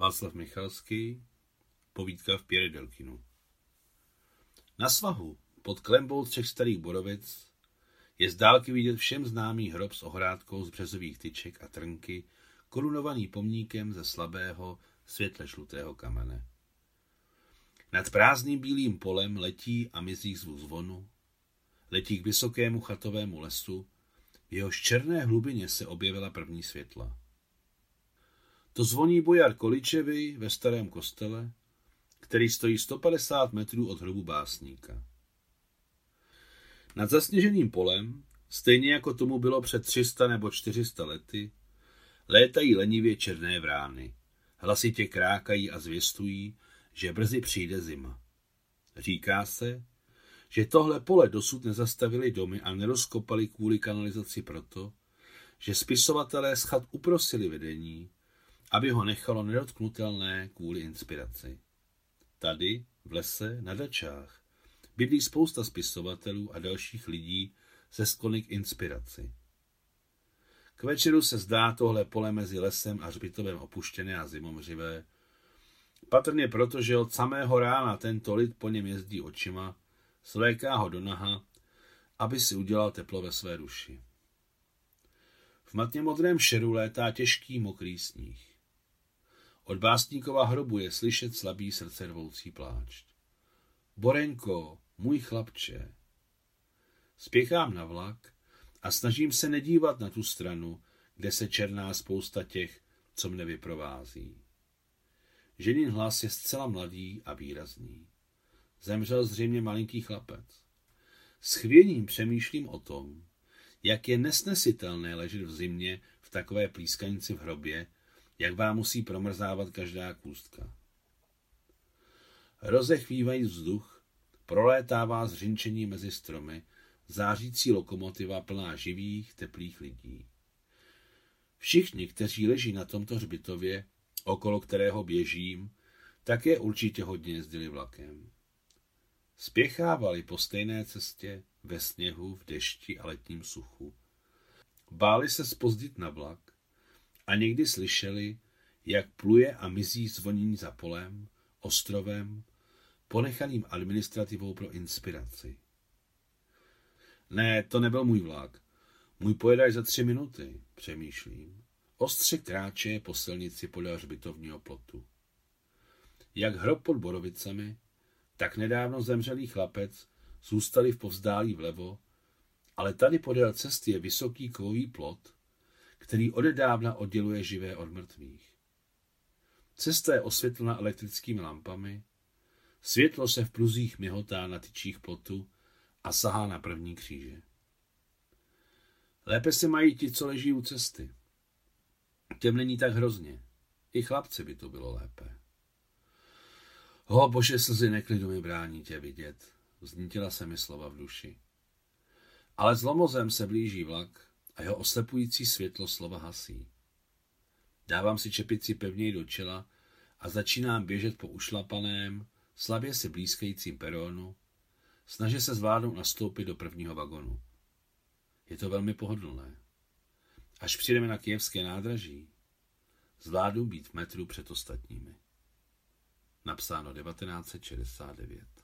Václav Michalský, povídka v Pěre Delkinu. Na svahu pod klembou třech starých borovic je z dálky vidět všem známý hrob s ohrádkou z březových tyček a trnky, korunovaný pomníkem ze slabého, světle žlutého kamene. Nad prázdným bílým polem letí a mizí zvuk zvonu, letí k vysokému chatovému lesu, v jehož černé hlubině se objevila první světla. To zvoní bojar Količevi ve starém kostele, který stojí 150 metrů od hrobu básníka. Nad zasněženým polem, stejně jako tomu bylo před 300 nebo 400 lety, létají lenivě černé vrány. Hlasitě krákají a zvěstují, že brzy přijde zima. Říká se, že tohle pole dosud nezastavili domy a nerozkopali kvůli kanalizaci proto, že spisovatelé schat uprosili vedení, aby ho nechalo nedotknutelné kvůli inspiraci. Tady, v lese, na dačách, bydlí spousta spisovatelů a dalších lidí se sklony k inspiraci. K večeru se zdá tohle pole mezi lesem a hřbitovem opuštěné a zimomřivé, patrně proto, že od samého rána tento lid po něm jezdí očima, svléká ho do naha, aby si udělal teplo ve své duši. V matně modrém šeru létá těžký mokrý sníh. Od básníkova hrobu je slyšet slabý srdce rvoucí pláč. Borenko, můj chlapče. Spěchám na vlak a snažím se nedívat na tu stranu, kde se černá spousta těch, co mne vyprovází. Ženin hlas je zcela mladý a výrazný. Zemřel zřejmě malinký chlapec. S chvěním přemýšlím o tom, jak je nesnesitelné ležet v zimě v takové plískanici v hrobě, jak vám musí promrzávat každá kůstka. Rozechvívají vzduch, prolétává zřinčení mezi stromy, zářící lokomotiva plná živých, teplých lidí. Všichni, kteří leží na tomto hřbitově, okolo kterého běžím, také určitě hodně jezdili vlakem. Spěchávali po stejné cestě, ve sněhu, v dešti a letním suchu. Báli se spozdit na vlak, a někdy slyšeli, jak pluje a mizí zvonění za polem, ostrovem, ponechaným administrativou pro inspiraci. Ne, to nebyl můj vlak. Můj pojede za tři minuty, přemýšlím. Ostře kráče po silnici podél hřbitovního plotu. Jak hrob pod Borovicemi, tak nedávno zemřelý chlapec zůstali v povzdálí vlevo, ale tady podél cesty je vysoký kovový plot, který odedávna odděluje živé od mrtvých. Cesta je osvětlena elektrickými lampami, světlo se v pruzích myhotá na tyčích plotu a sahá na první kříže. Lépe se mají ti, co leží u cesty. Těm není tak hrozně. I chlapci by to bylo lépe. Ho, bože, slzy neklidu mi brání tě vidět, vznítila se mi slova v duši. Ale zlomozem se blíží vlak a jeho oslepující světlo slova hasí. Dávám si čepici pevněji do čela a začínám běžet po ušlapaném, slabě se blízkajícím peronu, snaží se zvládnout nastoupit do prvního vagonu. Je to velmi pohodlné. Až přijdeme na kijevské nádraží, zvládnu být metru před ostatními. Napsáno 1969.